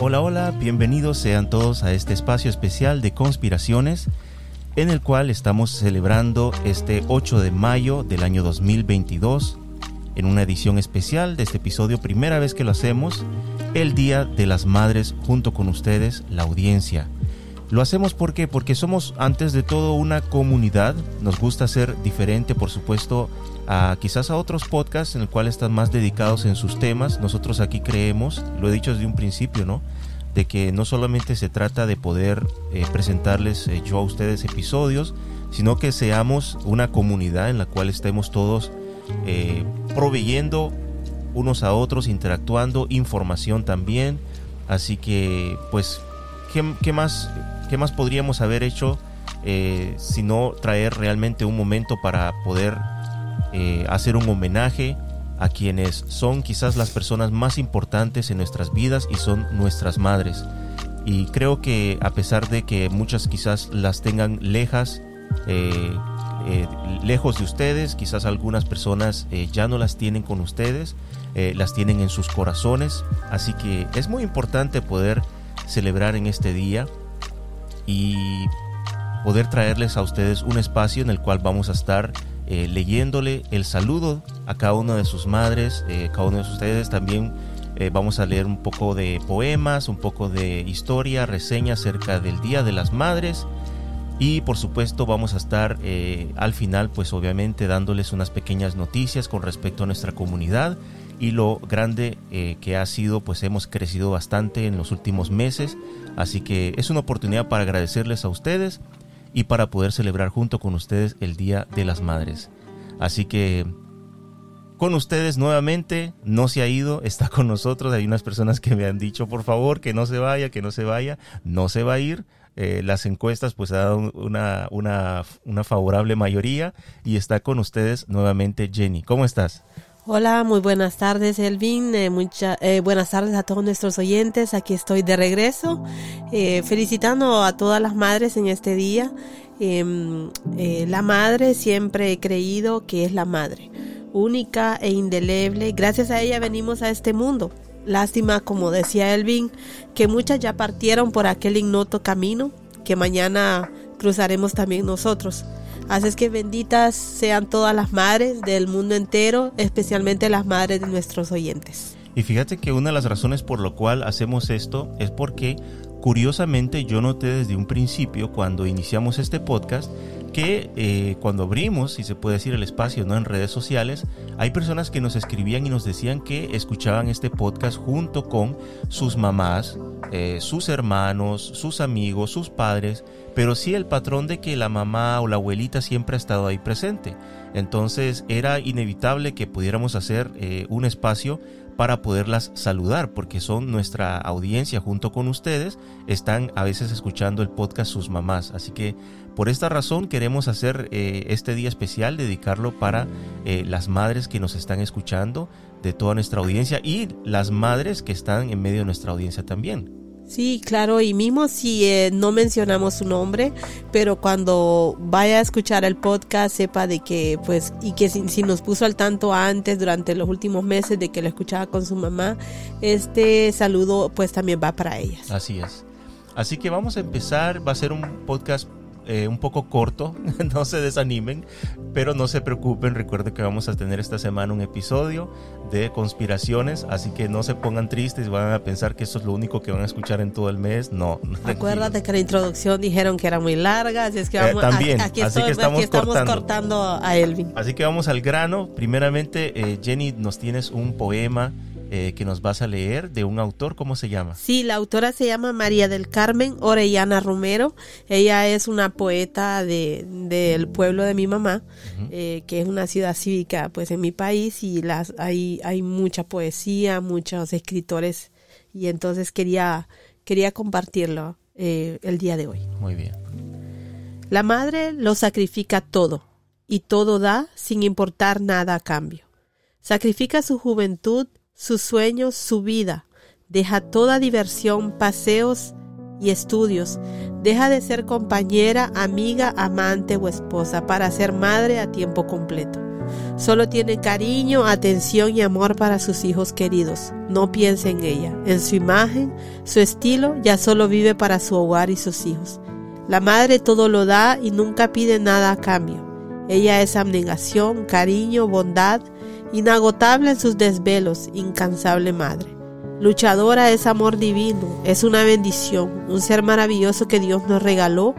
Hola, hola, bienvenidos sean todos a este espacio especial de conspiraciones en el cual estamos celebrando este 8 de mayo del año 2022 en una edición especial de este episodio, primera vez que lo hacemos, el Día de las Madres junto con ustedes, la audiencia. Lo hacemos porque porque somos antes de todo una comunidad, nos gusta ser diferente, por supuesto, a quizás a otros podcasts en el cual están más dedicados en sus temas. Nosotros aquí creemos, lo he dicho desde un principio, ¿no? De que no solamente se trata de poder eh, presentarles eh, yo a ustedes episodios, sino que seamos una comunidad en la cual estemos todos eh, proveyendo unos a otros, interactuando, información también. Así que, pues, ¿qué, más, qué más podríamos haber hecho eh, sino traer realmente un momento para poder hacer un homenaje a quienes son quizás las personas más importantes en nuestras vidas y son nuestras madres. Y creo que a pesar de que muchas quizás las tengan lejas, eh, eh, lejos de ustedes, quizás algunas personas ya no las tienen con ustedes, las tienen en sus corazones, así que es muy importante poder celebrar en este día y poder traerles a ustedes un espacio en el cual vamos a estar eh, leyéndole el saludo a cada una de sus madres, eh, cada uno de ustedes. También eh, vamos a leer un poco de poemas, un poco de historia, reseña acerca del Día de las Madres. Y por supuesto vamos a estar al final pues obviamente dándoles unas pequeñas noticias con respecto a nuestra comunidad y lo grande que ha sido pues hemos crecido bastante en los últimos meses. Así que es una oportunidad para agradecerles a ustedes y para poder celebrar junto con ustedes el Día de las Madres. Así que con ustedes nuevamente, no se ha ido, está con nosotros. Hay unas personas que me han dicho, por favor, que no se vaya, que no se vaya. No se va a ir. Eh, las encuestas pues ha dado una, una, una favorable mayoría y está con ustedes nuevamente Jenny. ¿Cómo estás? Hola, muy buenas tardes, Elvin. Eh, eh, buenas tardes a todos nuestros oyentes. Aquí estoy de regreso, eh, felicitando a todas las madres en este día. Em, la madre siempre he creído que es la madre, única e indeleble. Gracias a ella venimos a este mundo. Lástima, como decía Elvin, que muchas ya partieron por aquel ignoto camino que mañana cruzaremos también nosotros. Así es que benditas sean todas las madres del mundo entero, especialmente las madres de nuestros oyentes. Y fíjate que una de las razones por lo cual hacemos esto es porque curiosamente yo noté desde un principio cuando iniciamos este podcast que eh, cuando abrimos, si se puede decir, el espacio ¿no? en redes sociales, hay personas que nos escribían y nos decían que escuchaban este podcast junto con sus mamás, eh, sus hermanos, sus amigos, sus padres, pero sí el patrón de que la mamá o la abuelita siempre ha estado ahí presente. Entonces era inevitable que pudiéramos hacer eh, un espacio para poderlas saludar, porque son nuestra audiencia junto con ustedes, están a veces escuchando el podcast sus mamás. Así que por esta razón queremos hacer eh, este día especial, dedicarlo para eh, las madres que nos están escuchando de toda nuestra audiencia y las madres que están en medio de nuestra audiencia también. Sí, claro, y mismo si eh, no mencionamos su nombre, pero cuando vaya a escuchar el podcast sepa de que, pues, y que si, nos puso al tanto antes, durante los últimos meses de que lo escuchaba con su mamá, este saludo pues también va para ellas. Así es. Así que vamos a empezar, va a ser un podcast eh, un poco corto, no se desanimen, pero no se preocupen, recuerden que vamos a tener esta semana un episodio de conspiraciones, así que no se pongan tristes y van a pensar que esto es lo único que van a escuchar en todo el mes, no. Acuérdate que la introducción dijeron que era muy larga, así es que eh, vamos, también, aquí, así que estamos, cortando. a Elvin. Así que vamos al grano, primeramente eh, Jenny, nos tienes un poema eh, que nos vas a leer de un autor, ¿cómo se llama? Sí, la autora se llama María del Carmen Orellana Romero. Ella es una poeta del de, pueblo de mi mamá, eh, que es una ciudad cívica pues en mi país y las, hay, hay mucha poesía, muchos escritores y entonces quería, quería compartirlo eh, el día de hoy. Muy bien. La madre lo sacrifica todo y todo da sin importar nada a cambio. Sacrifica su juventud sus sueños, su vida. Deja toda diversión, paseos y estudios. Deja de ser compañera, amiga, amante o esposa para ser madre a tiempo completo. Solo tiene cariño, atención y amor para sus hijos queridos. No piense en ella, en su imagen, su estilo, ya solo vive para su hogar y sus hijos. La madre todo lo da y nunca pide nada a cambio. Ella es abnegación, cariño, bondad, inagotable en sus desvelos, incansable madre. Luchadora es amor divino, es una bendición, un ser maravilloso que Dios nos regaló.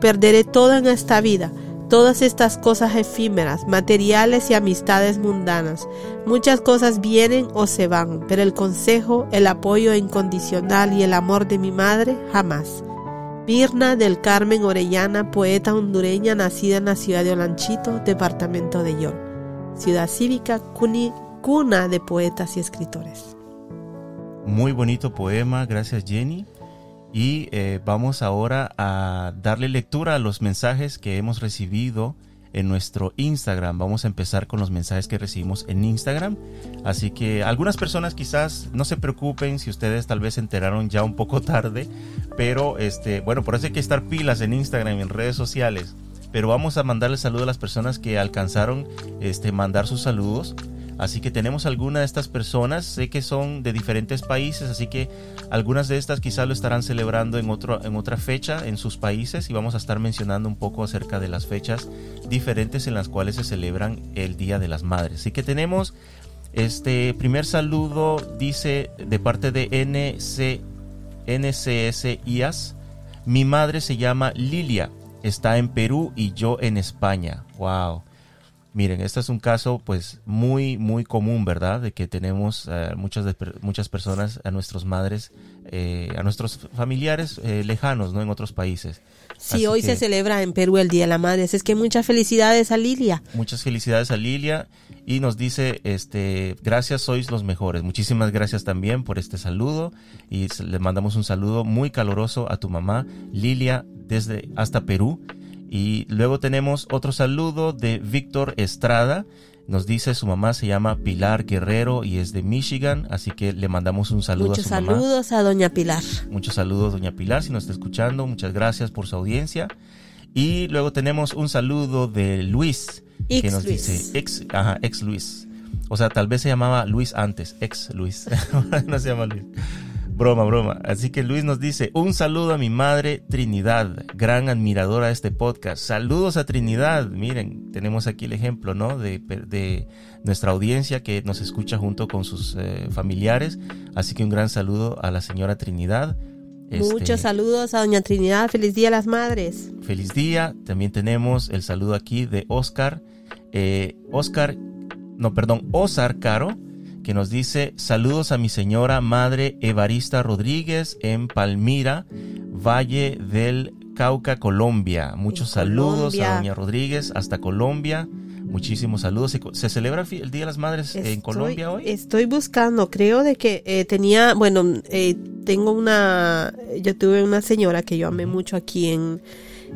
Perderé todo en esta vida, todas estas cosas efímeras, materiales y amistades mundanas. Muchas cosas vienen o se van, pero el consejo, el apoyo incondicional y el amor de mi madre jamás. Birna del Carmen Orellana, poeta hondureña nacida en la ciudad de Olanchito, departamento de York. Ciudad cívica, cuna de poetas y escritores. Muy bonito poema, gracias Jenny. Y eh, vamos ahora a darle lectura a los mensajes que hemos recibido en nuestro Instagram. Vamos a empezar con los mensajes que recibimos en Instagram. Así que algunas personas quizás no se preocupen si ustedes tal vez se enteraron ya un poco tarde, pero este, bueno, por eso hay que estar pilas en Instagram y en redes sociales. Pero vamos a mandarle saludo a las personas que alcanzaron este mandar sus saludos. Así que tenemos algunas de estas personas, sé que son de diferentes países, así que algunas de estas quizás lo estarán celebrando en, otro, en otra fecha en sus países y vamos a estar mencionando un poco acerca de las fechas diferentes en las cuales se celebran el Día de las Madres. Así que tenemos este primer saludo, dice de parte de NC, NCS IAS, mi madre se llama Lilia, está en Perú y yo en España. Wow. Miren, este es un caso pues muy, muy común, ¿verdad? De que tenemos eh, muchas, muchas personas, a nuestras madres, eh, a nuestros familiares eh, lejanos, ¿no? En otros países. Sí, hoy se celebra en Perú el Día de la Madre. Es que muchas felicidades a Lilia. Muchas felicidades a Lilia y nos dice, este, gracias, sois los mejores. Muchísimas gracias también por este saludo y le mandamos un saludo muy caloroso a tu mamá, Lilia, desde hasta Perú. Y luego tenemos otro saludo de Víctor Estrada. Nos dice su mamá se llama Pilar Guerrero y es de Michigan, así que le mandamos un saludo a su mamá. Muchos saludos a doña Pilar. Muchos saludos doña Pilar si nos está escuchando. Muchas gracias por su audiencia. Y luego tenemos un saludo de Luis que nos dice ex, ajá, ex Luis. O sea, tal vez se llamaba Luis antes, ex Luis. no se llama Luis. Broma, broma. Así que Luis nos dice, un saludo a mi madre Trinidad, gran admiradora de este podcast. Saludos a Trinidad. Miren, tenemos aquí el ejemplo, ¿no? De, de nuestra audiencia que nos escucha junto con sus eh, familiares. Así que un gran saludo a la señora Trinidad. Muchos este, saludos a doña Trinidad. Feliz día a las madres. Feliz día. También tenemos el saludo aquí de Oscar. Eh, Oscar, no, perdón, Osar Caro que nos dice saludos a mi señora madre Evarista Rodríguez en Palmira, Valle del Cauca, Colombia. Muchos saludos a doña Rodríguez hasta Colombia. Muchísimos saludos. ¿Se, celebra el Día de las Madres en Colombia hoy? Estoy buscando, creo de que eh, tenía, bueno, eh, tengo una, yo tuve una señora que yo amé mucho aquí en,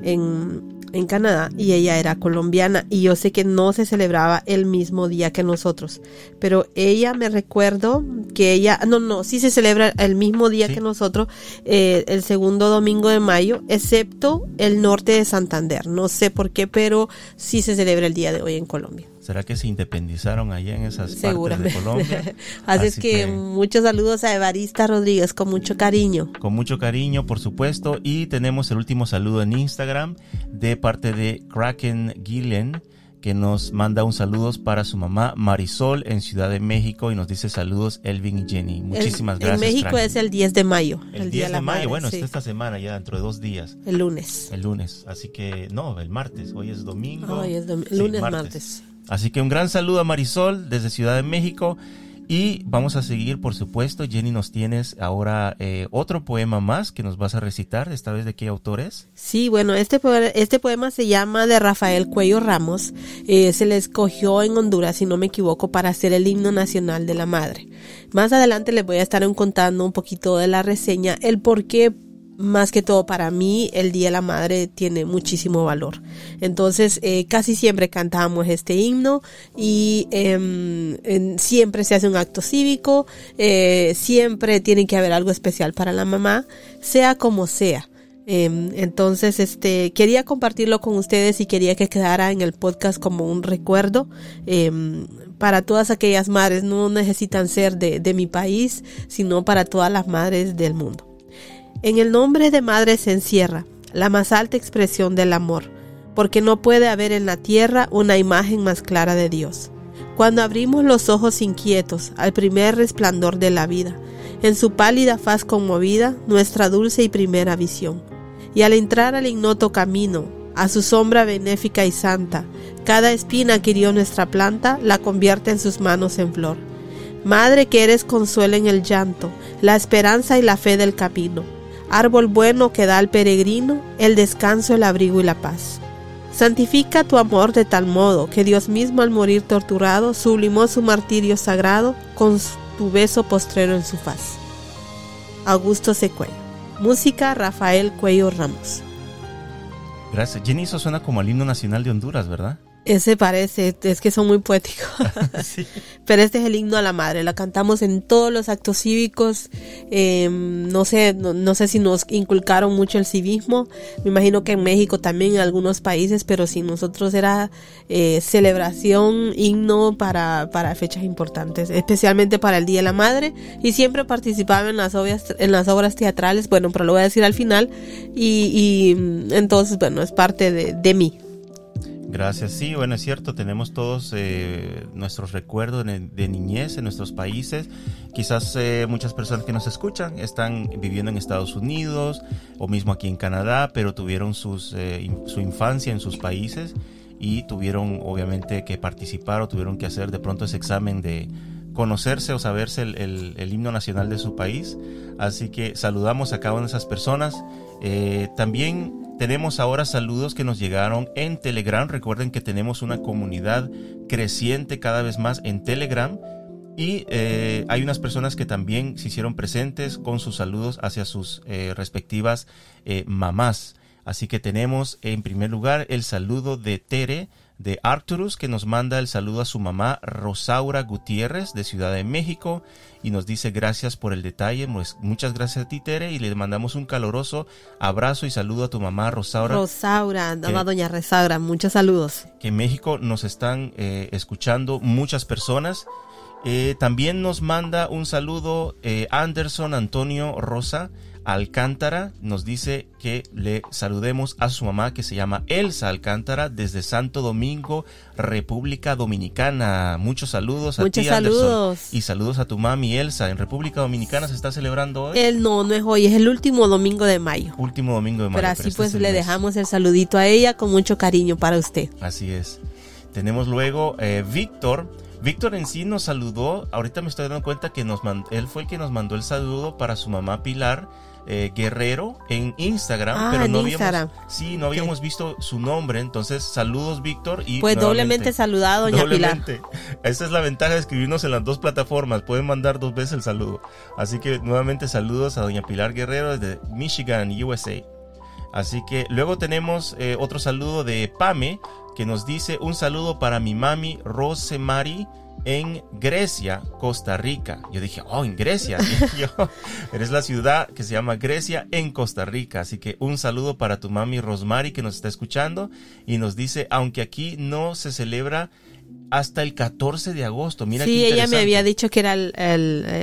en en Canadá y ella era colombiana y yo sé que no se celebraba el mismo día que nosotros, pero ella me recuerdo que ella, no, no, sí se celebra el mismo día que nosotros, eh, el segundo domingo de mayo, excepto el norte de Santander, no sé por qué, pero sí se celebra el día de hoy en Colombia. ¿Será que se independizaron allá en esas partes de Colombia? Así, es que, muchos saludos a Evarista Rodríguez con mucho cariño. Con mucho cariño, por supuesto. Y tenemos el último saludo en Instagram de parte de Kraken Gillen que nos manda un saludo para su mamá Marisol en Ciudad de México y nos dice saludos Elvin y Jenny. Muchísimas gracias. En México es el 10 de mayo. El, 10 de, mayo, bueno, está esta semana ya dentro de dos días. El lunes. El lunes, así que no, el martes, hoy es domingo. Hoy es lunes, martes. Así que un gran saludo a Marisol desde Ciudad de México. Y vamos a seguir, por supuesto. Jenny, nos tienes ahora eh, otro poema más que nos vas a recitar. ¿Esta vez de qué autor es? Sí, bueno, este, este poema se llama de Rafael Cuello Ramos. Eh, se le escogió en Honduras, si no me equivoco, para hacer el himno nacional de la madre. Más adelante les voy a estar contando un poquito de la reseña, el por qué más que todo para mí el Día de la Madre tiene muchísimo valor. Entonces eh, casi siempre cantamos este himno y em, siempre se hace un acto cívico, eh, siempre tiene que haber algo especial para la mamá, sea como sea. Em, entonces, este, quería compartirlo con ustedes y quería que quedara en el podcast como un recuerdo em, para todas aquellas madres. No necesitan ser de, de mi país, sino para todas las madres del mundo. En el nombre de madre se encierra la más alta expresión del amor, porque no puede haber en la tierra una imagen más clara de Dios. Cuando abrimos los ojos inquietos al primer resplandor de la vida, en su pálida faz conmovida, nuestra dulce y primera visión y al entrar al ignoto camino, a su sombra benéfica y santa, cada espina que hirió nuestra planta la convierte en sus manos en flor. Madre que eres consuelo en el llanto, la esperanza y la fe del camino, árbol bueno que da al peregrino el descanso, el abrigo y la paz. Santifica tu amor de tal modo que Dios mismo al morir torturado sublimó su martirio sagrado con tu beso postrero en su faz. Augusto Secuel Música Rafael Cuello Ramos. Gracias. Jenny, eso suena como el himno nacional de Honduras, ¿verdad? Ese parece, es que son muy poéticos. Pero este es el himno a la madre, la cantamos en todos los actos cívicos. Em, no sé, no, sé si nos inculcaron mucho el civismo. Me imagino que en México también en algunos países, pero si nosotros era eh, celebración, himno para, para fechas importantes, especialmente para el Día de la Madre. Y siempre participaba en las obras, en las obras teatrales, bueno, pero lo voy a decir al final. Y, y entonces, bueno, es parte de, de mí. Gracias. Sí, bueno, es cierto, tenemos todos eh, nuestros recuerdos de, niñez en nuestros países. Quizás eh, muchas personas que nos escuchan están viviendo en Estados Unidos o mismo aquí en Canadá, pero tuvieron eh, su infancia en sus países y tuvieron obviamente que participar o tuvieron que hacer de pronto ese examen de conocerse o saberse el himno nacional de su país. Así que saludamos a cada una de esas personas. También tenemos ahora saludos que nos llegaron en Telegram. Recuerden que tenemos una comunidad creciente cada vez más en Telegram. Y eh, hay unas personas que también se hicieron presentes con sus saludos hacia sus eh, respectivas eh, mamás. Así que tenemos en primer lugar el saludo de Tere de Arcturus que nos manda el saludo a su mamá Rosaura Gutiérrez de Ciudad de México y nos dice gracias por el detalle, pues, muchas gracias a ti Tere y le mandamos un caloroso abrazo y saludo a tu mamá Rosaura. Rosaura, doña Rosaura, muchos saludos. Que en México nos están eh, escuchando muchas personas. Eh, también nos manda un saludo eh, Anderson Antonio Rosa Alcántara nos dice que le saludemos a su mamá que se llama Elsa Alcántara desde Santo Domingo, República Dominicana. Muchos saludos a Muchos ti, saludos. y saludos a tu mami Elsa. En República Dominicana se está celebrando hoy. El no, no es hoy, es el último domingo de mayo. Último domingo de mayo. Pero así este pues le dejamos el saludito a ella con mucho cariño para usted. Así es. Tenemos luego eh, Víctor. Víctor en sí nos saludó, ahorita me estoy dando cuenta que nos él fue el que nos mandó el saludo para su mamá Pilar, eh, Guerrero en Instagram, ah, pero no habíamos, sí, no habíamos visto su nombre, entonces saludos Víctor y pues doblemente saludado doña doblemente. Pilar. Esa es la ventaja de escribirnos en las dos plataformas, pueden mandar dos veces el saludo. Así que nuevamente saludos a doña Pilar Guerrero desde Michigan, USA. Así que luego tenemos eh, otro saludo de Pame que nos dice un saludo para mi mami Rosemary en Grecia, Costa Rica. Yo dije, oh, en Grecia. eres la ciudad que se llama Grecia en Costa Rica. Así que un saludo para tu mami Rosemary que nos está escuchando y nos dice, aunque aquí no se celebra hasta el 14 de agosto. Mira sí, ella me había dicho que era el,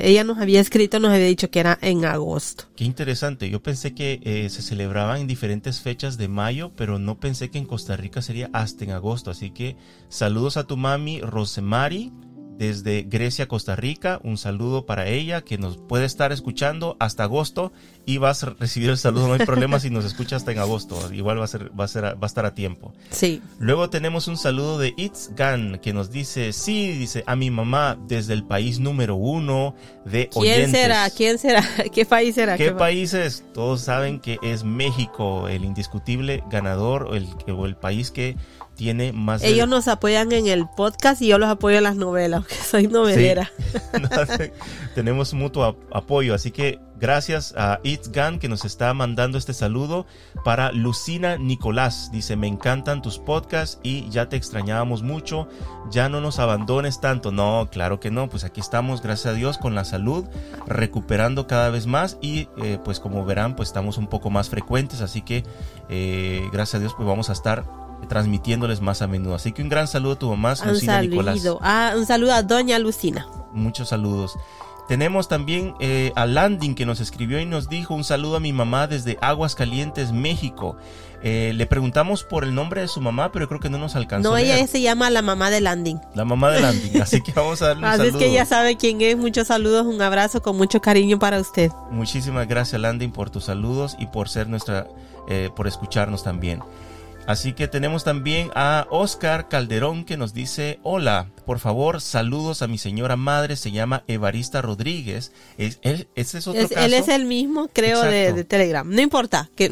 ella nos había escrito, nos había dicho que era en agosto. Qué interesante. Yo pensé que eh, se celebraba en diferentes fechas de mayo, pero no pensé que en Costa Rica sería hasta en agosto. Así que saludos a tu mami Rosemary desde Grecia, Costa Rica. Un saludo para ella que nos puede estar escuchando hasta agosto y vas a recibir el saludo. No hay problema si nos escucha hasta en agosto. Igual va a ser, va a ser, va a estar a tiempo. Sí. Luego tenemos un saludo de It's Gan que nos dice, sí, dice a mi mamá desde el país número uno de ¿Quién será? ¿Quién será? ¿Qué país será? ¿Qué, países? Todos saben que es México, el indiscutible ganador el, o el país que tiene más... Ellos nos apoyan en el podcast y yo los apoyo en las novelas, aunque soy novelera. tenemos mutuo apoyo, así que Gracias a It's Gun que nos está mandando este saludo para Lucina Nicolás. Dice, me encantan tus podcasts y ya te extrañábamos mucho. Ya no nos abandones tanto. No, claro que no. Pues aquí estamos, gracias a Dios, con la salud, recuperando cada vez más y eh, pues como verán, pues estamos un poco más frecuentes. Así que eh, gracias a Dios, pues vamos a estar transmitiéndoles más a menudo. Así que un gran saludo a tu mamá, Lucina Nicolás. Ah, un saludo a Doña Lucina. Muchos saludos. Tenemos también eh, a Landing que nos escribió y nos dijo un saludo a mi mamá desde Aguas Calientes, México. Eh, le preguntamos por el nombre de su mamá, pero creo que no nos alcanzó. No, ella se llama la mamá de Landing. La mamá de Landing, así que vamos a darle un así es que ella sabe quién es. Muchos saludos, un abrazo con mucho cariño para usted. Muchísimas gracias Landing por tus saludos y por ser nuestra, eh, por escucharnos también. Así que tenemos también a Oscar Calderón que nos dice, hola, por favor, saludos a mi señora madre, se llama Evarista Rodríguez. ¿Es, él, es otro Él es el mismo, creo, de, Telegram. No importa, que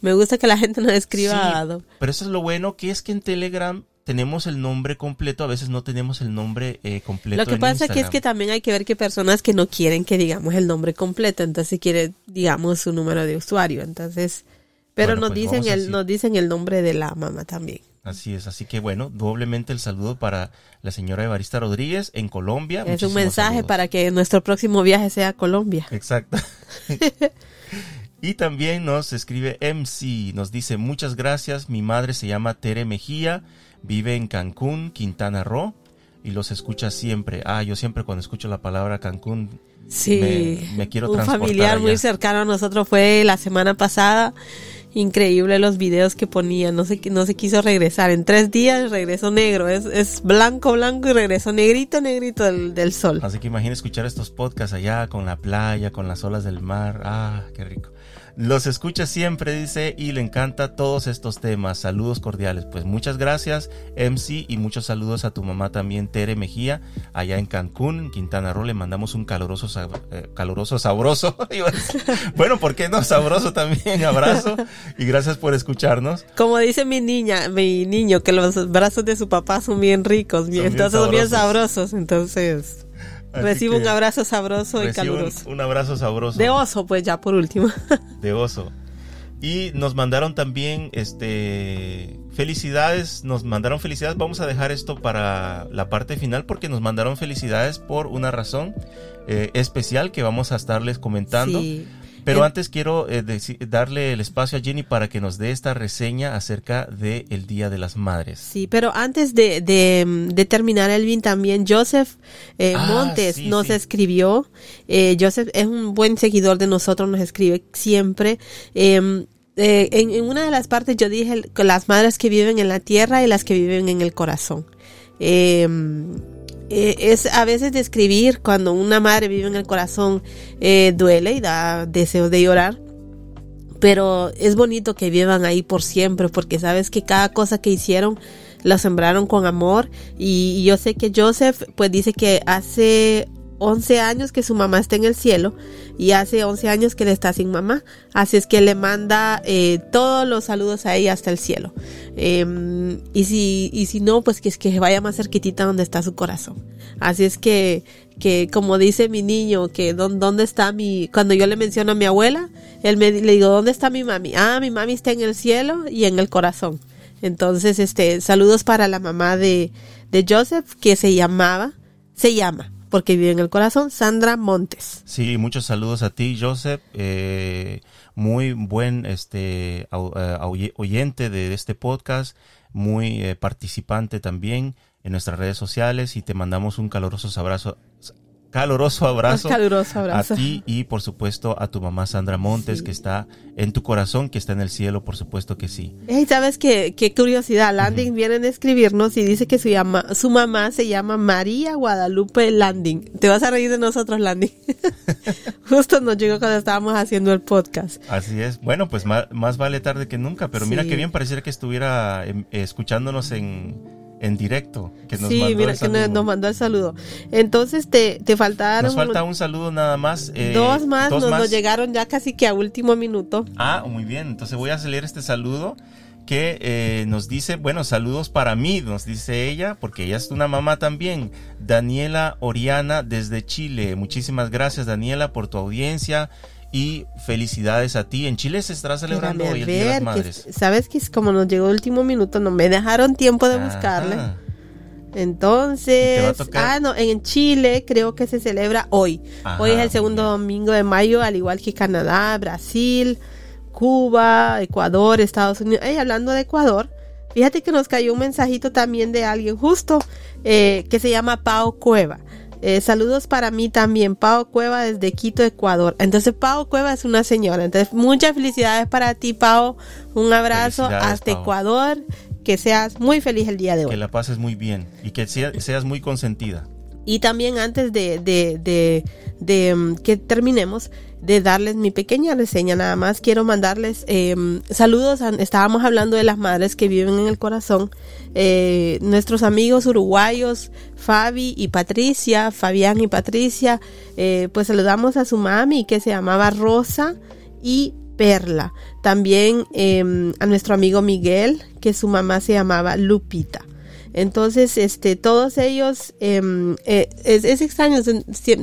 me, gusta que la gente nos escriba. pero eso es lo bueno, que es que en Telegram tenemos el nombre completo, a veces no tenemos el nombre eh, completo. Lo que pasa que es que también hay que ver que personas que no quieren que digamos el nombre completo, entonces quiere, digamos, su número de usuario. Entonces pero nos, pues dicen el, nos dicen el nombre de la mamá también. Así es, así que bueno, doblemente el saludo para la señora Evarista Rodríguez en Colombia. Es un mensaje para que nuestro próximo viaje sea a Colombia. Exacto. y también nos escribe MC, nos dice muchas gracias, mi madre se llama Tere Mejía, vive en Cancún, Quintana Roo, y los escucha siempre. Ah, yo siempre cuando escucho la palabra Cancún Sí, me, quiero un familiar muy cercano a nosotros fue la semana pasada increíble los videos que ponía, no se, no se quiso regresar. En tres días regresó negro, es, es blanco, blanco y regresó negrito, negrito del, del sol. Así que imagina escuchar estos podcasts allá con la playa, con las olas del mar. Ah, qué rico. Los escucha siempre, dice, y le encanta todos estos temas. Saludos cordiales. Pues muchas gracias, MC, y muchos saludos a tu mamá también, Tere Mejía, allá en Cancún, en Quintana Roo. Le mandamos un caluroso, eh, caluroso, sabroso. bueno, ¿por qué no? Sabroso también. Abrazo. Y gracias por escucharnos. Como dice mi niña, mi niño, que los brazos de su papá son bien ricos, bien, entonces son bien sabrosos. Entonces. Recibo un abrazo sabroso y caluroso. Un, abrazo sabroso. De oso, pues ya por último. De oso. Y nos mandaron también este felicidades, nos mandaron felicidades. Vamos a dejar esto para la parte final porque nos mandaron felicidades por una razón eh, especial que vamos a estarles comentando. Sí. Pero antes quiero eh, darle el espacio a Jenny para que nos dé esta reseña acerca del el Día de las Madres. Sí, pero antes de, de, terminar, Elvin, también Joseph eh, ah, Montes nos escribió. Eh, Joseph es un buen seguidor de nosotros, nos escribe siempre. Em, en, en, una de las partes yo dije las madres que viven en la tierra y las que viven en el corazón. Eh, eh, es a veces describir cuando una madre vive en el corazón eh, duele y da deseos de llorar pero es bonito que vivan ahí por siempre porque sabes que cada cosa que hicieron la sembraron con amor y, yo sé que Joseph pues dice que hace 11 años que su mamá está en el cielo y hace 11 años que él está sin mamá. Así es que le manda eh, todos los saludos a ella hasta el cielo. Em, y, si, y si no, pues que es que vaya más cerquitita donde está su corazón. Así es que, que como dice mi niño, que dónde está mi, cuando yo le menciono a mi abuela, él me le digo, ¿dónde está mi mami? Ah, mi mami está en el cielo y en el corazón. Entonces, este, saludos para la mamá de, de Joseph, que se llamaba, se llama porque vive en el corazón, Sandra Montes. Sí, muchos saludos a ti, Joseph. Eh, muy buen este eh, oyente de este podcast, muy eh, participante también en nuestras redes sociales y te mandamos un caluroso abrazo, a ti y por supuesto a tu mamá Sandra Montes que está en tu corazón, que está en el cielo, por supuesto que sí. Y sabes qué, qué curiosidad, Landing viene a escribirnos y dice que su, llama, su mamá se llama María Guadalupe Landing. Te vas a reír de nosotros, Landing. Justo nos llegó cuando estábamos haciendo el podcast. Así es. Bueno, pues más, vale tarde que nunca, pero mira qué bien pareciera que estuviera em, escuchándonos en en directo que nos sí, mira, que nos, mandó el saludo. Entonces te, te faltaron. Nos falta un saludo nada más. Eh, dos más, nos, llegaron ya casi que a último minuto. Ah, muy bien. Entonces voy a leer este saludo que eh, nos dice, bueno, saludos para mí, nos dice ella, porque ella es una mamá también, Daniela Oriana desde Chile. Muchísimas gracias Daniela por tu audiencia y felicidades a ti. En Chile se estará celebrando hoy el Día de las Madres. Sabes que como nos llegó el último minuto, no me dejaron tiempo de buscarle. Entonces, ah, no, en Chile creo que se celebra hoy. hoy es el segundo domingo de mayo, al igual que Canadá, Brasil, Cuba, Ecuador, Estados Unidos. Hey, hablando de Ecuador, fíjate que nos cayó un mensajito también de alguien justo eh, que se llama Pau Cueva. Eh, saludos para mí también, Pau Cueva desde Quito, Ecuador. Entonces, Pau Cueva es una señora. Entonces, muchas felicidades para ti, Pau. Un abrazo hasta Ecuador. Que seas muy feliz el día de hoy. Que la pases muy bien y que seas muy consentida. Y también antes de, de, de, mm, que terminemos, de darles mi pequeña reseña, nada más quiero mandarles em, saludos. estábamos hablando de las madres que viven en el corazón. Eh, nuestros amigos uruguayos, Fabi y Patricia, Fabián y Patricia, eh, pues saludamos a su mami que se llamaba Rosa y Perla. También em, a nuestro amigo Miguel, que su mamá se llamaba Lupita. Entonces, este, todos ellos, em, eh, es, extraño,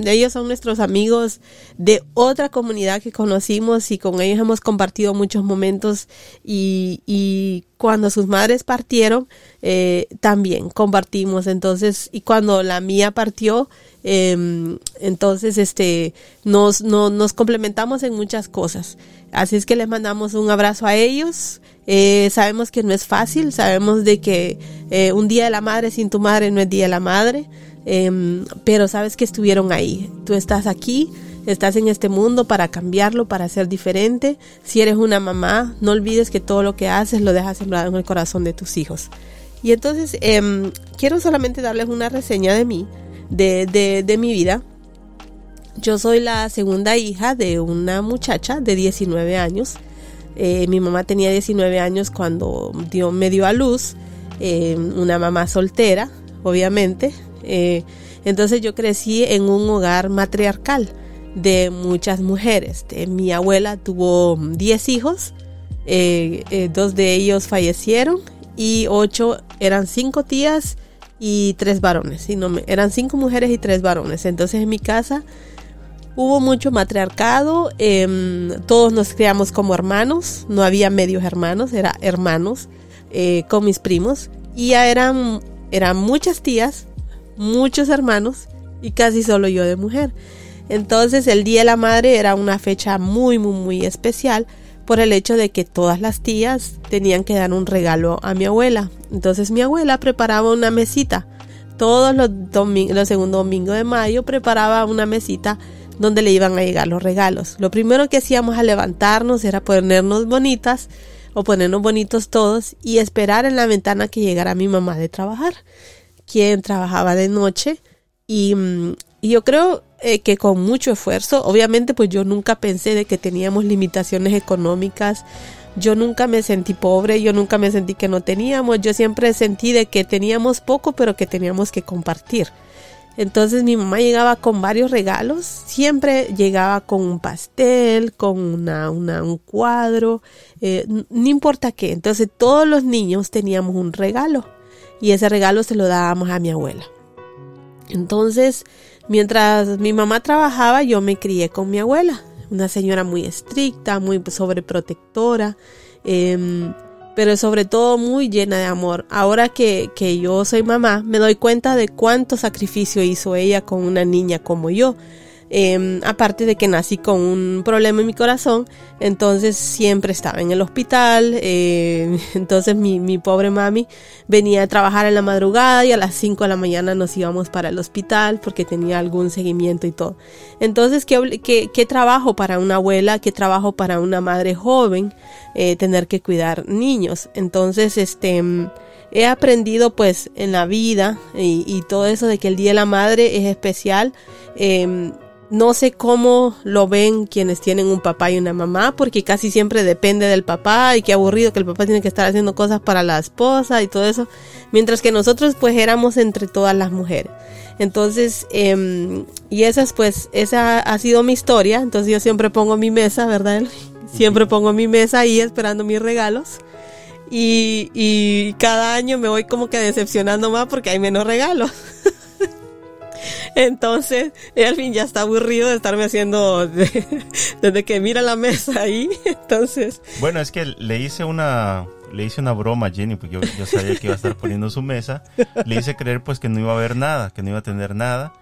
ellos son nuestros amigos de otra comunidad que conocimos y con ellos hemos compartido muchos momentos y, y cuando sus madres partieron, eh, también compartimos. Entonces, y cuando la mía partió, em, entonces, este, nos, no, nos complementamos en muchas cosas. Así es que les mandamos un abrazo a ellos. Eh, sabemos que no es fácil, sabemos de que eh, un día de la madre sin tu madre no es día de la madre, em, pero sabes que estuvieron ahí. Tú estás aquí, estás en este mundo para cambiarlo, para ser diferente. Si eres una mamá, no olvides que todo lo que haces lo dejas sembrado en el corazón de tus hijos. Y entonces em, quiero solamente darles una reseña de mí, de, de, mi vida. Yo soy la segunda hija de una muchacha de 19 años eh, mi mamá tenía 19 años cuando dio, me dio a luz, eh, una mamá soltera, obviamente. Eh, entonces yo crecí en un hogar matriarcal de muchas mujeres. mi abuela tuvo 10 hijos, dos de ellos fallecieron y ocho eran cinco tías y tres varones. eran cinco mujeres y tres varones. Entonces en mi casa Hubo mucho matriarcado, em, todos nos criamos como hermanos, no había medios hermanos, era hermanos eh, con mis primos y ya eran, eran muchas tías, muchos hermanos y casi solo yo de mujer. Entonces el Día de la Madre era una fecha muy, muy, muy especial por el hecho de que todas las tías tenían que dar un regalo a mi abuela. Entonces mi abuela preparaba una mesita. Todos los, los segundos domingos de mayo preparaba una mesita donde le iban a llegar los regalos. Lo primero que hacíamos al levantarnos era ponernos bonitas o ponernos bonitos todos y esperar en la ventana que llegara mi mamá de trabajar, quien trabajaba de noche y, mm, yo creo eh, que con mucho esfuerzo, obviamente pues yo nunca pensé de que teníamos limitaciones económicas, yo nunca me sentí pobre, yo nunca me sentí que no teníamos, yo siempre sentí de que teníamos poco pero que teníamos que compartir. Entonces mi mamá llegaba con varios regalos, siempre llegaba con un pastel, con una, un cuadro, eh, no importa qué. Entonces todos los niños teníamos un regalo y ese regalo se lo dábamos a mi abuela. Entonces, mientras mi mamá trabajaba, yo me crié con mi abuela, una señora muy estricta, muy sobreprotectora. Eh, pero sobre todo muy llena de amor. Ahora que, que yo soy mamá, me doy cuenta de cuánto sacrificio hizo ella con una niña como yo. Em, aparte de que nací con un problema en mi corazón, entonces siempre estaba en el hospital, eh, entonces mi, pobre mami venía a trabajar en la madrugada y a las 5 de la mañana nos íbamos para el hospital porque tenía algún seguimiento y todo. Entonces, ¿qué, qué, trabajo para una abuela? ¿Qué trabajo para una madre joven eh, tener que cuidar niños? Entonces, este he aprendido pues en la vida y, todo eso de que el Día de la Madre es especial. No sé cómo lo ven quienes tienen un papá y una mamá, porque casi siempre depende del papá y qué aburrido que el papá tiene que estar haciendo cosas para la esposa y todo eso, mientras que nosotros pues éramos entre todas las mujeres. Entonces, eh, y esa es pues, esa ha sido mi historia, entonces yo siempre pongo mi mesa, ¿verdad? Siempre pongo mi mesa ahí esperando mis regalos. Y, y cada año me voy como que decepcionando más porque hay menos regalos. Entonces, Elvin ya está aburrido de estarme haciendo desde que mira la mesa ahí. Entonces. Bueno, es que le hice una le hice una broma a Jenny, porque yo, sabía que iba a estar poniendo su mesa. Le hice creer pues que no iba a haber nada, que no iba a tener nada.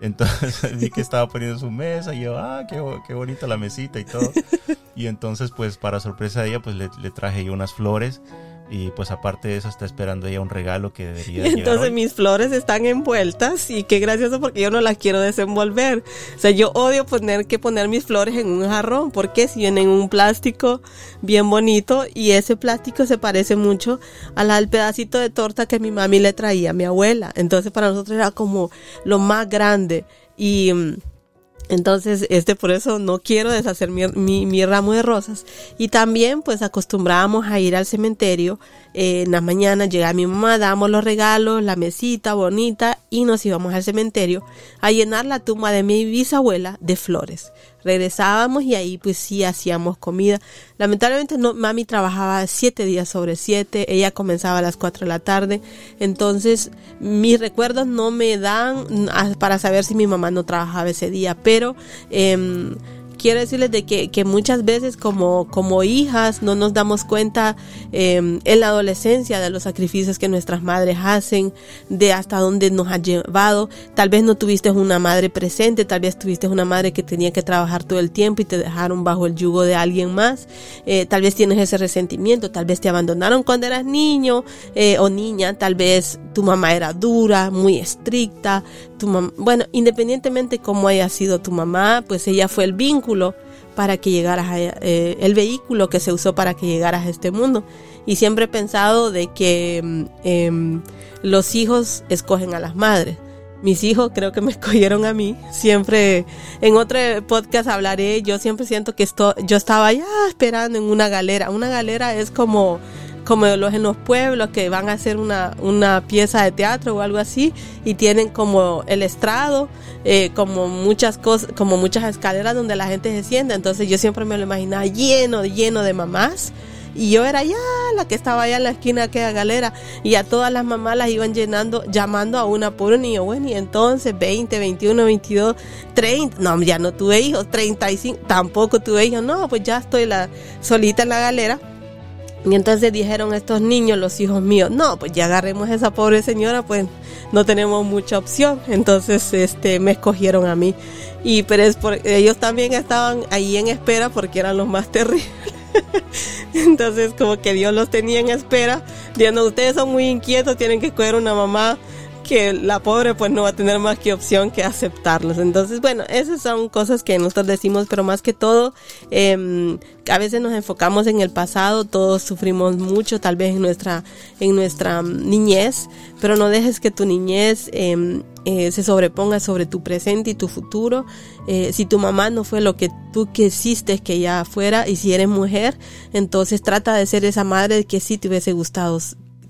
Entonces vi que estaba poniendo su mesa y yo, ah, qué, qué bonita la mesita y todo. Y entonces pues para sorpresa de ella pues le traje yo unas flores y pues aparte de eso está esperando ella un regalo que debería Entonces mis flores están envueltas y qué gracioso porque yo no las quiero desenvolver. O sea, yo odio tener que poner mis flores en un jarrón porque si vienen en un plástico bien bonito y ese plástico se parece mucho al, pedacito de torta que mi mami le traía a mi abuela. Entonces para nosotros era como lo más grande y mm, entonces, este por eso no quiero deshacer mi, mi, ramo de rosas. Y también, pues acostumbrábamos a ir al cementerio eh, en la mañana llegaba mi mamá, dábamos los regalos, la mesita bonita y nos íbamos al cementerio a llenar la tumba de mi bisabuela de flores. Regresábamos y ahí pues sí hacíamos comida. Lamentablemente no, mami trabajaba siete días sobre siete, ella comenzaba a las cuatro de la tarde, entonces mis recuerdos no me dan para saber si mi mamá no trabajaba ese día, pero eh, quiero decirles de que, muchas veces como, como hijas no nos damos cuenta em, en la adolescencia de los sacrificios que nuestras madres hacen, de hasta dónde nos ha llevado. Tal vez no tuviste una madre presente, tal vez tuviste una madre que tenía que trabajar todo el tiempo y te dejaron bajo el yugo de alguien más. Eh, tal vez tienes ese resentimiento, tal vez te abandonaron cuando eras niño eh, o niña, tal vez tu mamá era dura, muy estricta, tu bueno, independientemente cómo haya sido tu mamá, pues ella fue el vínculo para que llegaras a, eh, el vehículo que se usó para que llegaras a este mundo. Y siempre he pensado de que mm, em, los hijos escogen a las madres. Mis hijos creo que me escogieron a mí. Siempre, en otro podcast hablaré, yo siempre siento que esto, yo estaba ya esperando en una galera. Una galera es como como los en los pueblos que van a hacer una, una pieza de teatro o algo así y tienen como el estrado, eh, como muchas cosas, como muchas escaleras donde la gente se sienta. Entonces yo siempre me lo imaginaba lleno, lleno de mamás. Y yo era ya la que estaba allá en la esquina de aquella galera. Y a todas las mamás las iban llenando, llamando a una por niño. Bueno, y entonces 20, 21, 22, 30. No, ya no tuve hijos. 35, tampoco tuve hijos. No, pues ya estoy la, solita en la galera y entonces dijeron estos niños, los hijos míos, no, pues ya agarremos a esa pobre señora, pues no tenemos mucha opción. Entonces, este, me escogieron a mí. Y pero es por, ellos también estaban ahí en espera porque eran los más terribles. Entonces, como que Dios los tenía en espera, diciendo, ustedes son muy inquietos, tienen que escoger una mamá que la pobre pues no va a tener más que opción que aceptarlos. Entonces, bueno, esas son cosas que nosotros decimos, pero más que todo, eh, a veces nos enfocamos en el pasado, todos sufrimos mucho, tal vez en nuestra, en nuestra niñez, pero no dejes que tu niñez em, eh, se sobreponga sobre tu presente y tu futuro. Eh, si tu mamá no fue lo que tú quisiste que ella fuera, y si eres mujer, entonces trata de ser esa madre que sí te hubiese gustado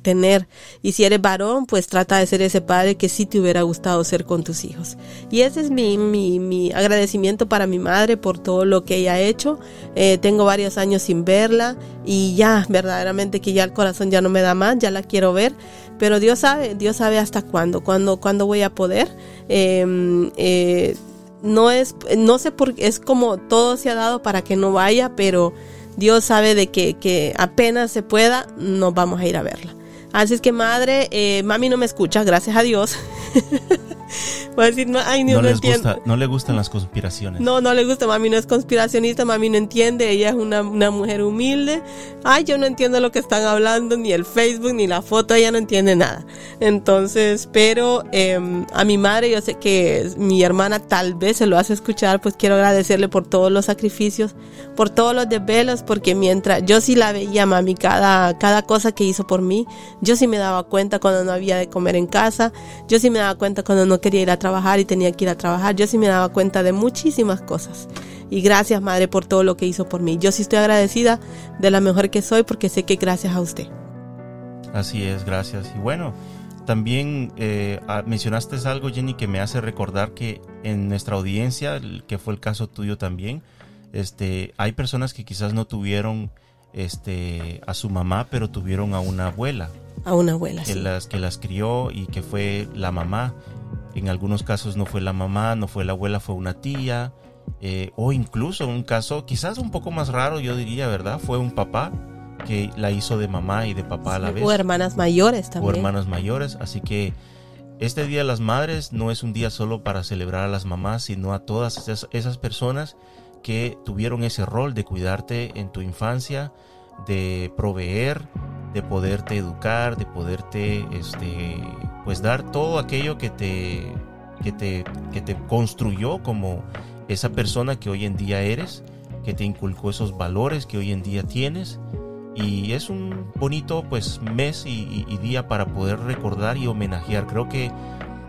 tener. Y si eres varón, pues trata de ser ese padre que sí te hubiera gustado ser con tus hijos. Y ese es mi, mi, mi agradecimiento para mi madre por todo lo que ella ha hecho. Eh, tengo varios años sin verla y ya, verdaderamente que ya el corazón ya no me da más, ya la quiero ver. Pero Dios sabe, Dios sabe hasta cuándo, cuándo, cuándo voy a poder. Em, eh, no es, no sé por es como todo se ha dado para que no vaya, pero Dios sabe de que, que apenas se pueda, nos vamos a ir a verla. Así es que madre, eh, mami no me escucha, gracias a Dios. Voy a decir, no, ay, no, no, gusta, no le gustan las conspiraciones. No, no le gusta, mami no es conspiracionista, mami no entiende, ella es una, una, mujer humilde. Ay, yo no entiendo lo que están hablando, ni el Facebook, ni la foto, ella no entiende nada. Entonces, pero em, a mi madre, yo sé que mi hermana tal vez se lo hace escuchar, pues quiero agradecerle por todos los sacrificios, por todos los desvelos, porque mientras yo sí la veía, mami, cada, cada cosa que hizo por mí, yo sí me daba cuenta cuando no había de comer en casa, yo sí me daba cuenta cuando no quería ir a trabajar y tenía que ir a trabajar. Yo sí me daba cuenta de muchísimas cosas. Y gracias, Madre, por todo lo que hizo por mí. Yo sí estoy agradecida de la mejor que soy porque sé que gracias a usted. Así es, gracias. Y bueno, también eh, ah, mencionaste algo, Jenny, que me hace recordar que en nuestra audiencia, que fue el caso tuyo también, este, hay personas que quizás no tuvieron este, a su mamá, pero tuvieron a una abuela. A una abuela, que Las, que las crió y que fue la mamá En algunos casos no fue la mamá, no fue la abuela, fue una tía. Eh, o incluso un caso quizás un poco más raro, yo diría, ¿verdad? Fue un papá que la hizo de mamá y de papá a la vez. O hermanas mayores también. O hermanas mayores. Así que este Día de las Madres no es un día solo para celebrar a las mamás, sino a todas esas, esas personas que tuvieron ese rol de cuidarte en tu infancia, de proveer, de poderte educar, de poderte este, pues dar todo aquello que te, que te, que te construyó como esa persona que hoy en día eres, que te inculcó esos valores que hoy en día tienes. Y es un bonito pues mes y, día para poder recordar y homenajear. Creo que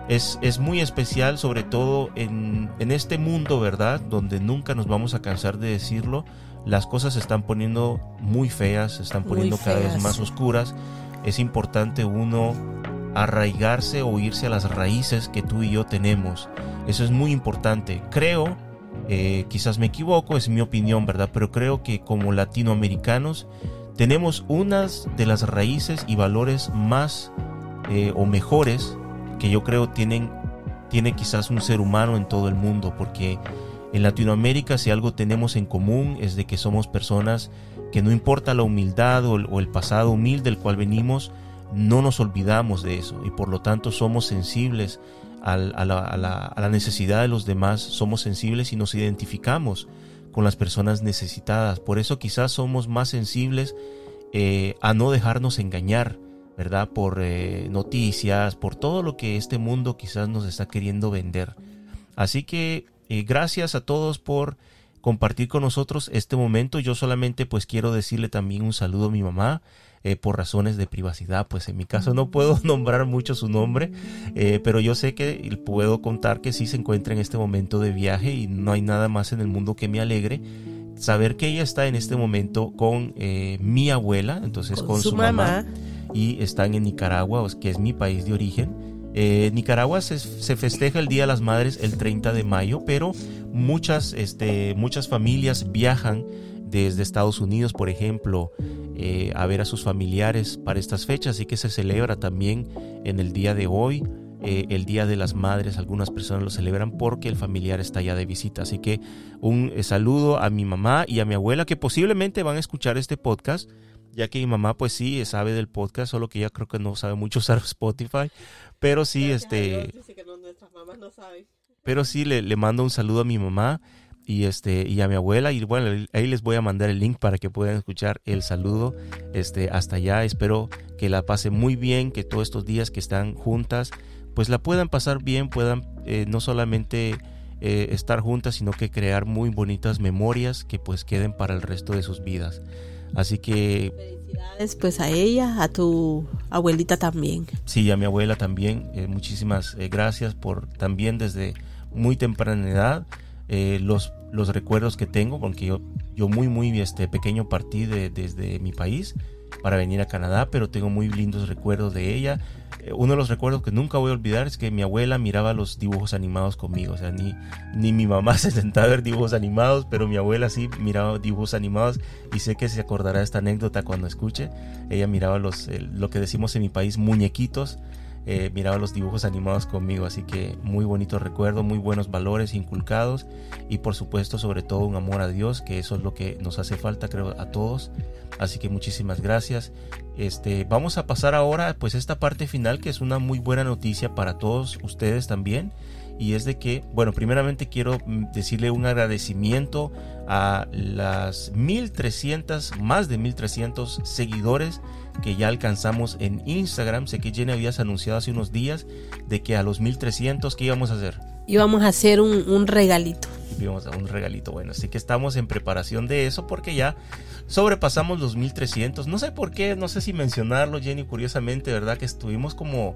es, es muy especial, sobre todo en, en este mundo, ¿verdad? Donde nunca nos vamos a cansar de decirlo las cosas se están poniendo muy feas, se están poniendo cada vez más oscuras. Es importante uno arraigarse o irse a las raíces que tú y yo tenemos. Eso es muy importante. Creo, eh, quizás me equivoco, es mi opinión, ¿verdad? Pero creo que como latinoamericanos tenemos unas de las raíces y valores más eh, o mejores que yo creo tienen, tiene quizás un ser humano en todo el mundo, porque en Latinoamérica si algo tenemos en común es de que somos personas que no importa la humildad o el pasado humilde del cual venimos, no nos olvidamos de eso y por lo tanto somos sensibles a la, necesidad de los demás, somos sensibles y nos identificamos con las personas necesitadas. Por eso quizás somos más sensibles eh, a no dejarnos engañar, ¿verdad? Por eh, noticias, por todo lo que este mundo quizás nos está queriendo vender. Así que eh, gracias a todos por compartir con nosotros este momento. Yo solamente pues quiero decirle también un saludo a mi mamá. Eh, por razones de privacidad, pues en mi caso no puedo nombrar mucho su nombre, eh, pero yo sé que puedo contar que sí se encuentra en este momento de viaje y no hay nada más en el mundo que me alegre saber que ella está en este momento con mi abuela, entonces con, su, mamá. y están en Nicaragua, que es mi país de origen. Eh, Nicaragua se, festeja el Día de las Madres el 30 de mayo, pero muchas, este, muchas familias viajan desde Estados Unidos, por ejemplo, eh, a ver a sus familiares para estas fechas, así que se celebra también en el día de hoy. Eh, el Día de las Madres, algunas personas lo celebran porque el familiar está ya de visita. Así que un saludo a mi mamá y a mi abuela que posiblemente van a escuchar este podcast ya que mi mamá pues sí sabe del podcast, solo que ella creo que no sabe mucho usar Spotify, pero sí, este... Pero sí, le, le mando un saludo a mi mamá y este y a mi abuela. Y bueno ahí les voy a mandar el link para que puedan escuchar el saludo este hasta allá. Espero que la pase muy bien que todos estos días que están juntas pues la puedan pasar bien puedan eh, no solamente eh, estar juntas sino que crear muy bonitas memorias que pues queden para el resto de sus vidas así que Felicidades pues a ella, a tu abuelita también. Sí, a mi abuela también. Eh, muchísimas eh, gracias por también desde muy temprana edad eh, los, los recuerdos que tengo, porque yo, yo muy, muy este, pequeño partí de, desde mi país para venir a Canadá, pero tengo muy lindos recuerdos de ella. Eh, uno de los recuerdos que nunca voy a olvidar es que mi abuela miraba los dibujos animados conmigo. O sea, ni, ni mi mamá se sentaba a ver dibujos animados, pero mi abuela sí miraba dibujos animados y sé que se acordará esta anécdota cuando escuche. Ella miraba los, lo que decimos en mi país, muñequitos. Eh, miraba los dibujos animados conmigo, así que muy bonito recuerdo, muy buenos valores inculcados y por supuesto sobre todo un amor a Dios, que eso es lo que nos hace falta creo a todos. Así que muchísimas gracias. Este, vamos a pasar ahora pues esta parte final que es una muy buena noticia para todos ustedes también y es de que, bueno, primeramente quiero mm, decirle un agradecimiento a las 1300, más de 1300 seguidores que ya alcanzamos en Instagram. Sé que Jenny habías anunciado hace unos días de que a los 1300, ¿qué íbamos a hacer? Íbamos a hacer un, un regalito. Íbamos a un regalito, bueno, así que estamos en preparación de eso porque ya sobrepasamos los 1300. No sé por qué, no sé si mencionarlo, Jenny, curiosamente, ¿verdad? Que estuvimos como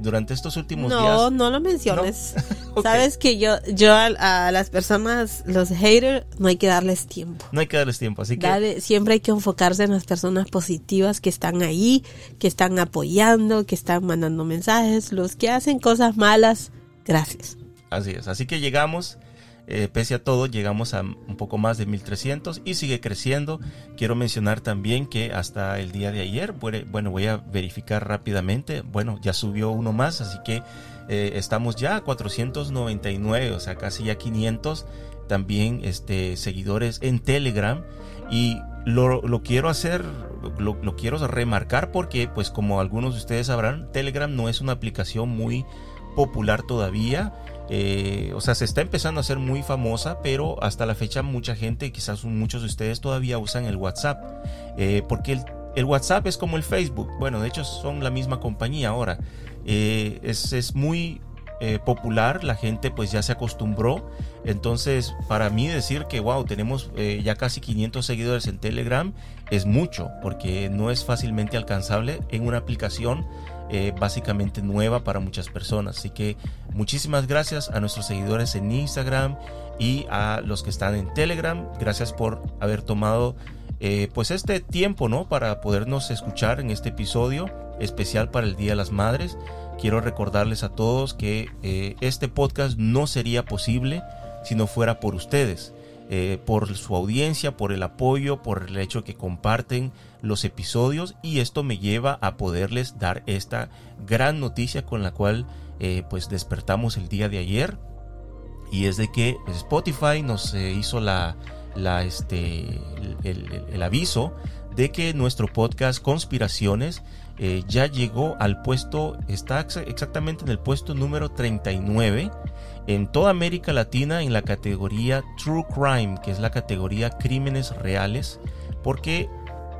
durante estos últimos días. No, no lo menciones. Sabes que yo, yo a, las personas, los haters, no hay que darles tiempo. No hay que darles tiempo, así que. siempre hay que enfocarse en las personas positivas que están ahí, que están apoyando, que están mandando mensajes. Los que hacen cosas malas, gracias. Así es, así que llegamos eh, pese a todo llegamos a un poco más de 1300 y sigue creciendo. Quiero mencionar también que hasta el día de ayer, bueno, voy a verificar rápidamente, bueno, ya subió uno más, así que eh, estamos ya a 499, o sea, casi ya 500 también este, seguidores en Telegram y lo, quiero hacer, lo, lo, quiero remarcar porque pues como algunos de ustedes sabrán, Telegram no es una aplicación muy popular todavía. Eh, o sea, se está empezando a ser muy famosa, pero hasta la fecha mucha gente, quizás muchos de ustedes todavía usan el WhatsApp, eh, porque el, WhatsApp es como el Facebook, bueno, de hecho son la misma compañía ahora, eh, es, es, muy popular, la gente pues ya se acostumbró, entonces para mí decir que wow, tenemos ya casi 500 seguidores en Telegram es mucho, porque no es fácilmente alcanzable en una aplicación eh, básicamente nueva para muchas personas. Así que muchísimas gracias a nuestros seguidores en Instagram y a los que están en Telegram. Gracias por haber tomado eh, pues este tiempo, ¿no? Para podernos escuchar en este episodio especial para el Día de las Madres. Quiero recordarles a todos que eh, este podcast no sería posible si no fuera por ustedes. Eh, por su audiencia, por el apoyo, por el hecho que comparten los episodios y esto me lleva a poderles dar esta gran noticia con la cual eh, pues despertamos el día de ayer y es de que Spotify nos eh, hizo la, la este, el, aviso de que nuestro podcast Conspiraciones ya llegó al puesto, está exactamente en el puesto número 39 en toda América Latina en la categoría True Crime, que es la categoría crímenes reales, porque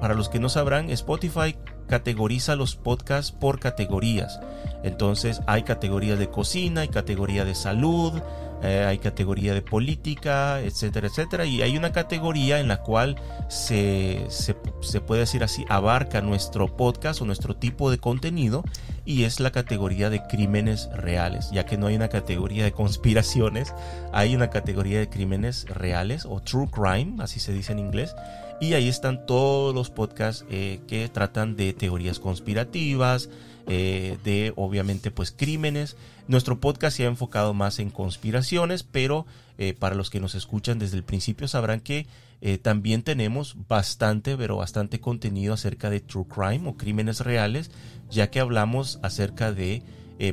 para los que no sabrán, Spotify categoriza los podcasts por categorías. Entonces hay categorías de cocina, hay categoría de salud, eh, hay categoría de política, etcétera, etcétera. Y hay una categoría en la cual se, se, puede decir así, abarca nuestro podcast o nuestro tipo de contenido y es la categoría de crímenes reales, ya que no hay una categoría de conspiraciones, hay una categoría de crímenes reales o true crime, así se dice en inglés. Y ahí están todos los podcasts eh, que tratan de teorías conspirativas, eh, de obviamente pues crímenes. Nuestro podcast se ha enfocado más en conspiraciones, pero eh, para los que nos escuchan desde el principio sabrán que también tenemos bastante, pero bastante contenido acerca de true crime o crímenes reales, ya que hablamos acerca de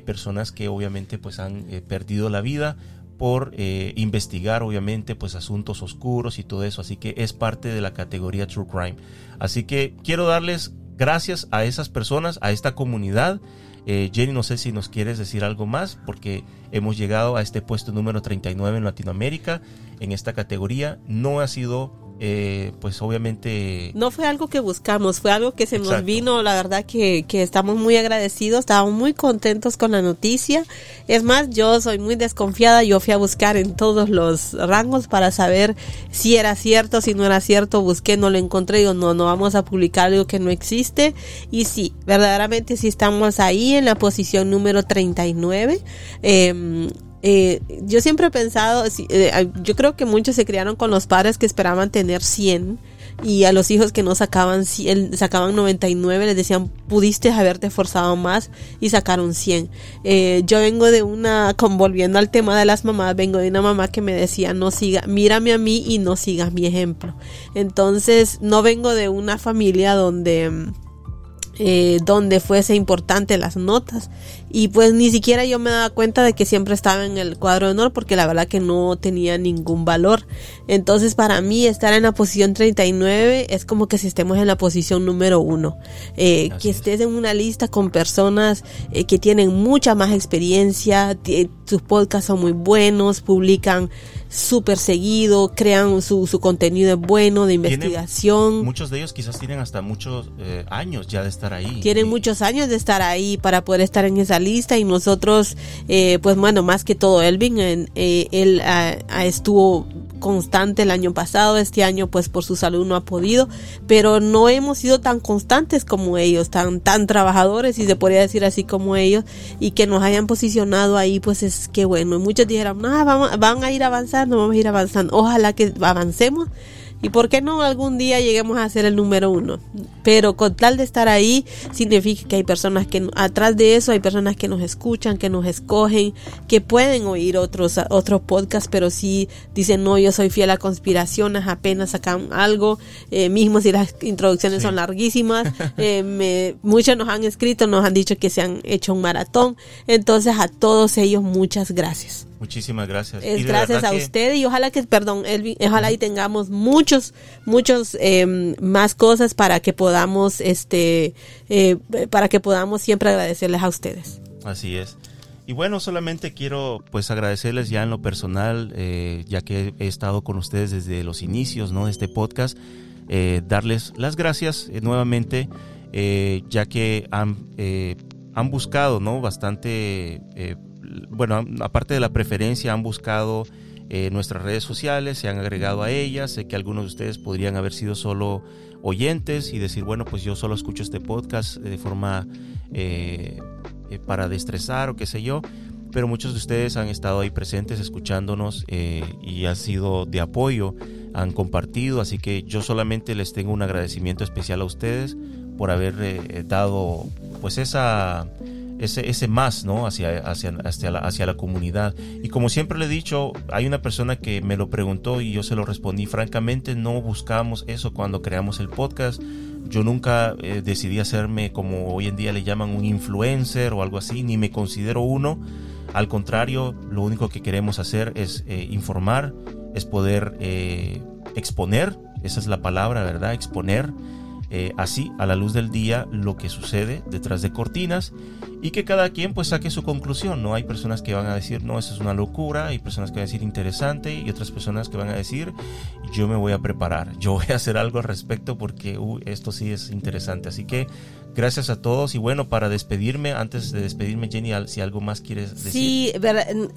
personas que obviamente pues han perdido la vida por eh, investigar obviamente pues asuntos oscuros y todo eso. Así que es parte de la categoría true crime. Así que quiero darles gracias a esas personas a esta comunidad eh, Jenny no sé si nos quieres decir algo más porque hemos llegado a este puesto número 39 en Latinoamérica en esta categoría. No ha sido eh, pues obviamente... No fue algo que buscamos, fue algo que se nos vino, la verdad que, que estamos muy agradecidos, estábamos muy contentos con la noticia. Es más, yo soy muy desconfiada, yo fui a buscar en todos los rangos para saber si era cierto, si no era cierto, busqué, no lo encontré, digo, no, no vamos a publicar algo que no existe. Y sí, verdaderamente sí estamos ahí en la posición número 39. Eh, eh, yo siempre he pensado, eh, yo creo que muchos se criaron con los padres que esperaban tener 100 y a los hijos que no sacaban sacaban 99 les decían pudiste haberte forzado más y sacaron 100 eh, yo vengo de una volviendo al tema de las mamás vengo de una mamá que me decía no siga mírame a mí y no sigas mi ejemplo entonces no vengo de una familia donde eh, donde fuese importante las notas. Y pues ni siquiera yo me daba cuenta de que siempre estaba en el cuadro de honor porque la verdad que no tenía ningún valor. Entonces para mí estar en la posición 39 es como que si estemos en la posición número uno. Eh, que estés en una lista con personas eh, que tienen mucha más experiencia sus podcasts son muy buenos publican súper seguido, crean su, su contenido bueno de investigación. muchos de ellos quizás tienen hasta muchos eh, años ya de estar ahí. Tienen muchos años de estar ahí para poder estar en esa lista y nosotros, eh, pues bueno, más que todo Elvin, eh, él ah, ah, estuvo constante el año pasado, este año pues por su salud no ha podido, pero no hemos sido tan constantes como ellos, tan tan trabajadores y se podría decir así como ellos y que nos hayan posicionado ahí pues es que bueno, muchos dijeron, ah, vamos, van a ir avanzando, vamos a ir avanzando, ojalá que avancemos y por qué no algún día lleguemos a ser el número uno. Pero con tal de estar ahí, significa que hay personas que atrás de eso hay personas que nos escuchan, que nos escogen, que pueden oír otros, otros podcasts, pero si dicen, no, yo soy fiel a conspiraciones, apenas sacan algo, eh, mismo si las introducciones son larguísimas, eh, muchos nos han escrito, nos han dicho que se han hecho un maratón. Entonces a todos ellos muchas gracias. Muchísimas gracias. Es gracias a usted y ojalá que, perdón, ojalá y tengamos muchos, muchos em, más cosas para que podamos, este, eh, para que podamos siempre agradecerles a ustedes. Así es. Y bueno, solamente quiero pues agradecerles ya en lo personal, eh, ya que he estado con ustedes desde los inicios ¿no? de este podcast, eh, darles las gracias nuevamente, ya que han, han buscado ¿no? bastante bueno, aparte de la preferencia, han buscado eh, nuestras redes sociales, se han agregado a ellas. Sé que algunos de ustedes podrían haber sido solo oyentes y decir, bueno, pues yo solo escucho este podcast de forma eh, eh, para destresar o qué sé yo. Pero muchos de ustedes han estado ahí presentes escuchándonos y ha sido de apoyo, han compartido, así que yo solamente les tengo un agradecimiento especial a ustedes por haber dado pues esa ese, ese más ¿no? hacia, hacia, hacia, la, hacia la comunidad. Y como siempre le he dicho, hay una persona que me lo preguntó y yo se lo respondí. Francamente, no buscamos eso cuando creamos el podcast. Yo nunca eh, decidí hacerme como hoy en día le llaman un influencer o algo así, ni me considero uno. Al contrario, lo único que queremos hacer es eh, informar, es poder eh, exponer, esa es la palabra, ¿verdad? Exponer eh, así a la luz del día lo que sucede detrás de cortinas y que cada quien pues saque su conclusión, ¿no? Hay personas que van a decir, no, eso es una locura, hay personas que van a decir interesante y otras personas que van a decir, yo me voy a preparar, yo voy a hacer algo al respecto porque uh, esto sí es interesante. Así que Gracias a todos y bueno, para despedirme, antes de despedirme Jenny, si algo más quieres decir. Sí,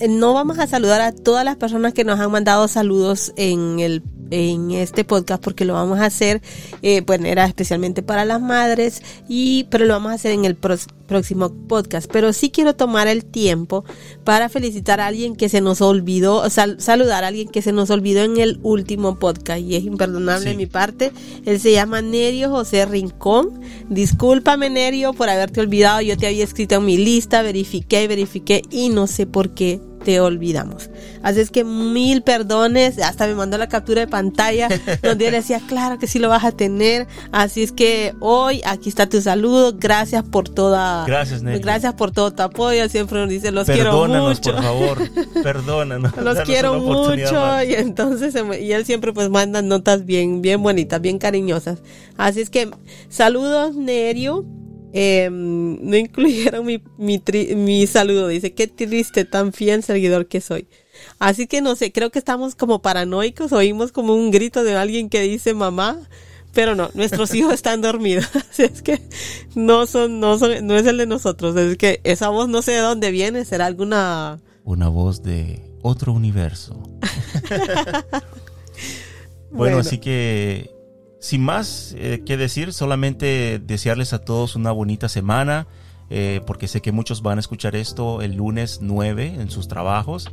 no vamos a saludar a todas las personas que nos han mandado saludos en el en este podcast porque lo vamos a hacer, eh, pues era especialmente para las madres y pero lo vamos a hacer en el próximo podcast. Pero sí quiero tomar el tiempo para felicitar a alguien que se nos olvidó, saludar a alguien que se nos olvidó en el último podcast y es imperdonable de mi parte. Él se llama Nerio José Rincón. Discúlpame, Nerio, por haberte olvidado. Yo te había escrito en mi lista, verifiqué, verifiqué y no sé por qué te olvidamos. Así es que mil perdones, hasta me mandó la captura de pantalla donde él decía, claro que sí lo vas a tener. Así es que hoy aquí está tu saludo, gracias por toda, gracias, gracias por todo tu apoyo. Siempre nos dice, los quiero mucho. por favor, perdónanos. los quiero mucho y entonces y él siempre pues manda notas bien, bien bonitas, bien cariñosas. Así es que saludos, Nerio. Eh, no incluyeron mi, mi, mi, saludo. Dice, qué triste, tan fiel seguidor que soy. Así que no sé, creo que estamos como paranoicos, oímos como un grito de alguien que dice mamá, pero no, nuestros hijos están dormidos. Así es que no son, no son, no es el de nosotros. Es que esa voz no sé de dónde viene, será alguna... Una voz de otro universo. bueno, así que sin más eh, que decir, solamente desearles a todos una bonita semana, eh, porque sé que muchos van a escuchar esto el lunes 9 en sus trabajos.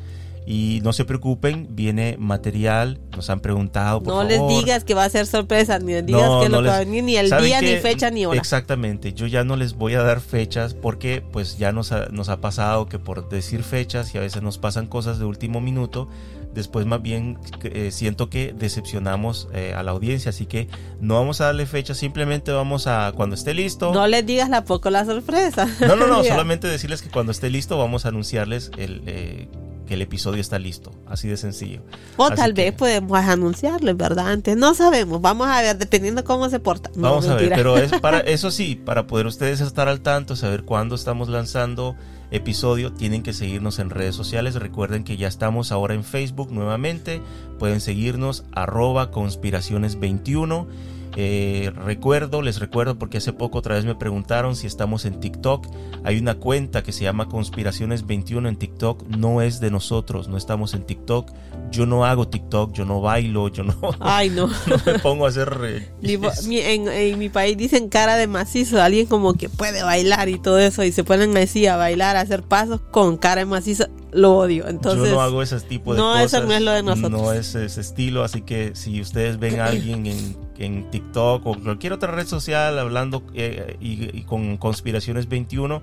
Y no se preocupen, viene material, nos han preguntado. no les digas que va a ser sorpresa, ni les digas que lo va a venir, ni el día, ni fecha, ni hora. Exactamente, yo ya no les voy a dar fechas porque pues ya nos ha, nos ha pasado que por decir fechas y a veces nos pasan cosas de último minuto, después más bien eh, siento que decepcionamos eh, a la audiencia, así que no vamos a darle fecha, simplemente vamos a cuando esté listo. No les digas la poco la sorpresa. No, no, no, solamente decirles que cuando esté listo vamos a anunciarles el, eh, que el episodio está listo, así de sencillo. O tal vez podemos anunciarles, ¿verdad? Antes no sabemos, vamos a ver, dependiendo cómo se porta. vamos a ver, pero es para eso sí, para poder ustedes estar al tanto, saber cuándo estamos lanzando episodio, tienen que seguirnos en redes sociales. Recuerden que ya estamos ahora en Facebook nuevamente. Pueden seguirnos arroba conspiraciones21. Eh, recuerdo, les recuerdo porque hace poco otra vez me preguntaron si estamos en TikTok. Hay una cuenta que se llama Conspiraciones 21 en TikTok. No es de nosotros, no estamos en TikTok. Yo no hago TikTok, yo no bailo, yo no, Ay, no. me pongo a hacer... eh, en, en mi país dicen cara de macizo, alguien como que puede bailar y todo eso, y se ponen así a bailar, a hacer pasos con cara de macizo, lo odio. Entonces, yo no hago ese tipo de no, cosas. eso no es lo de nosotros. No es ese estilo, así que si ustedes ven a alguien en, en TikTok o cualquier otra red social hablando eh, y, y con Conspiraciones 21,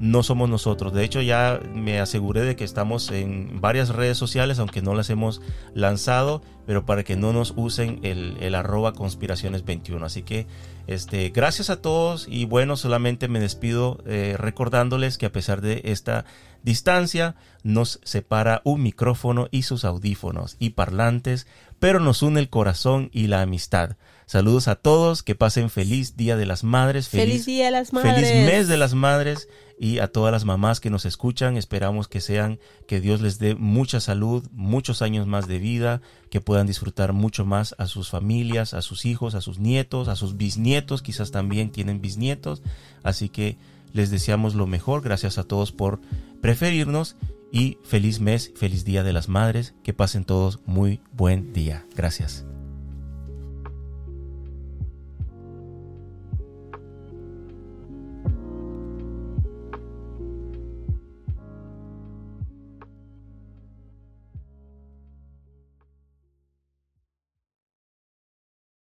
no somos nosotros. De hecho, ya me aseguré de que estamos en varias redes sociales, aunque no las hemos lanzado, pero para que no nos usen el, el arroba conspiraciones 21. Así que, este, gracias a todos y bueno, solamente me despido eh, recordándoles que a pesar de esta distancia, nos separa un micrófono y sus audífonos y parlantes, pero nos une el corazón y la amistad. Saludos a todos, que pasen feliz Día de las Madres, feliz, Día de las Madres. Feliz mes de las madres y a todas las mamás que nos escuchan. Esperamos que sean, que Dios les dé mucha salud, muchos años más de vida, que puedan disfrutar mucho más a sus familias, a sus hijos, a sus nietos, a sus bisnietos, quizás también tienen bisnietos. Así que les deseamos lo mejor. Gracias a todos por preferirnos y feliz mes, feliz Día de las Madres. Que pasen todos muy buen día. Gracias.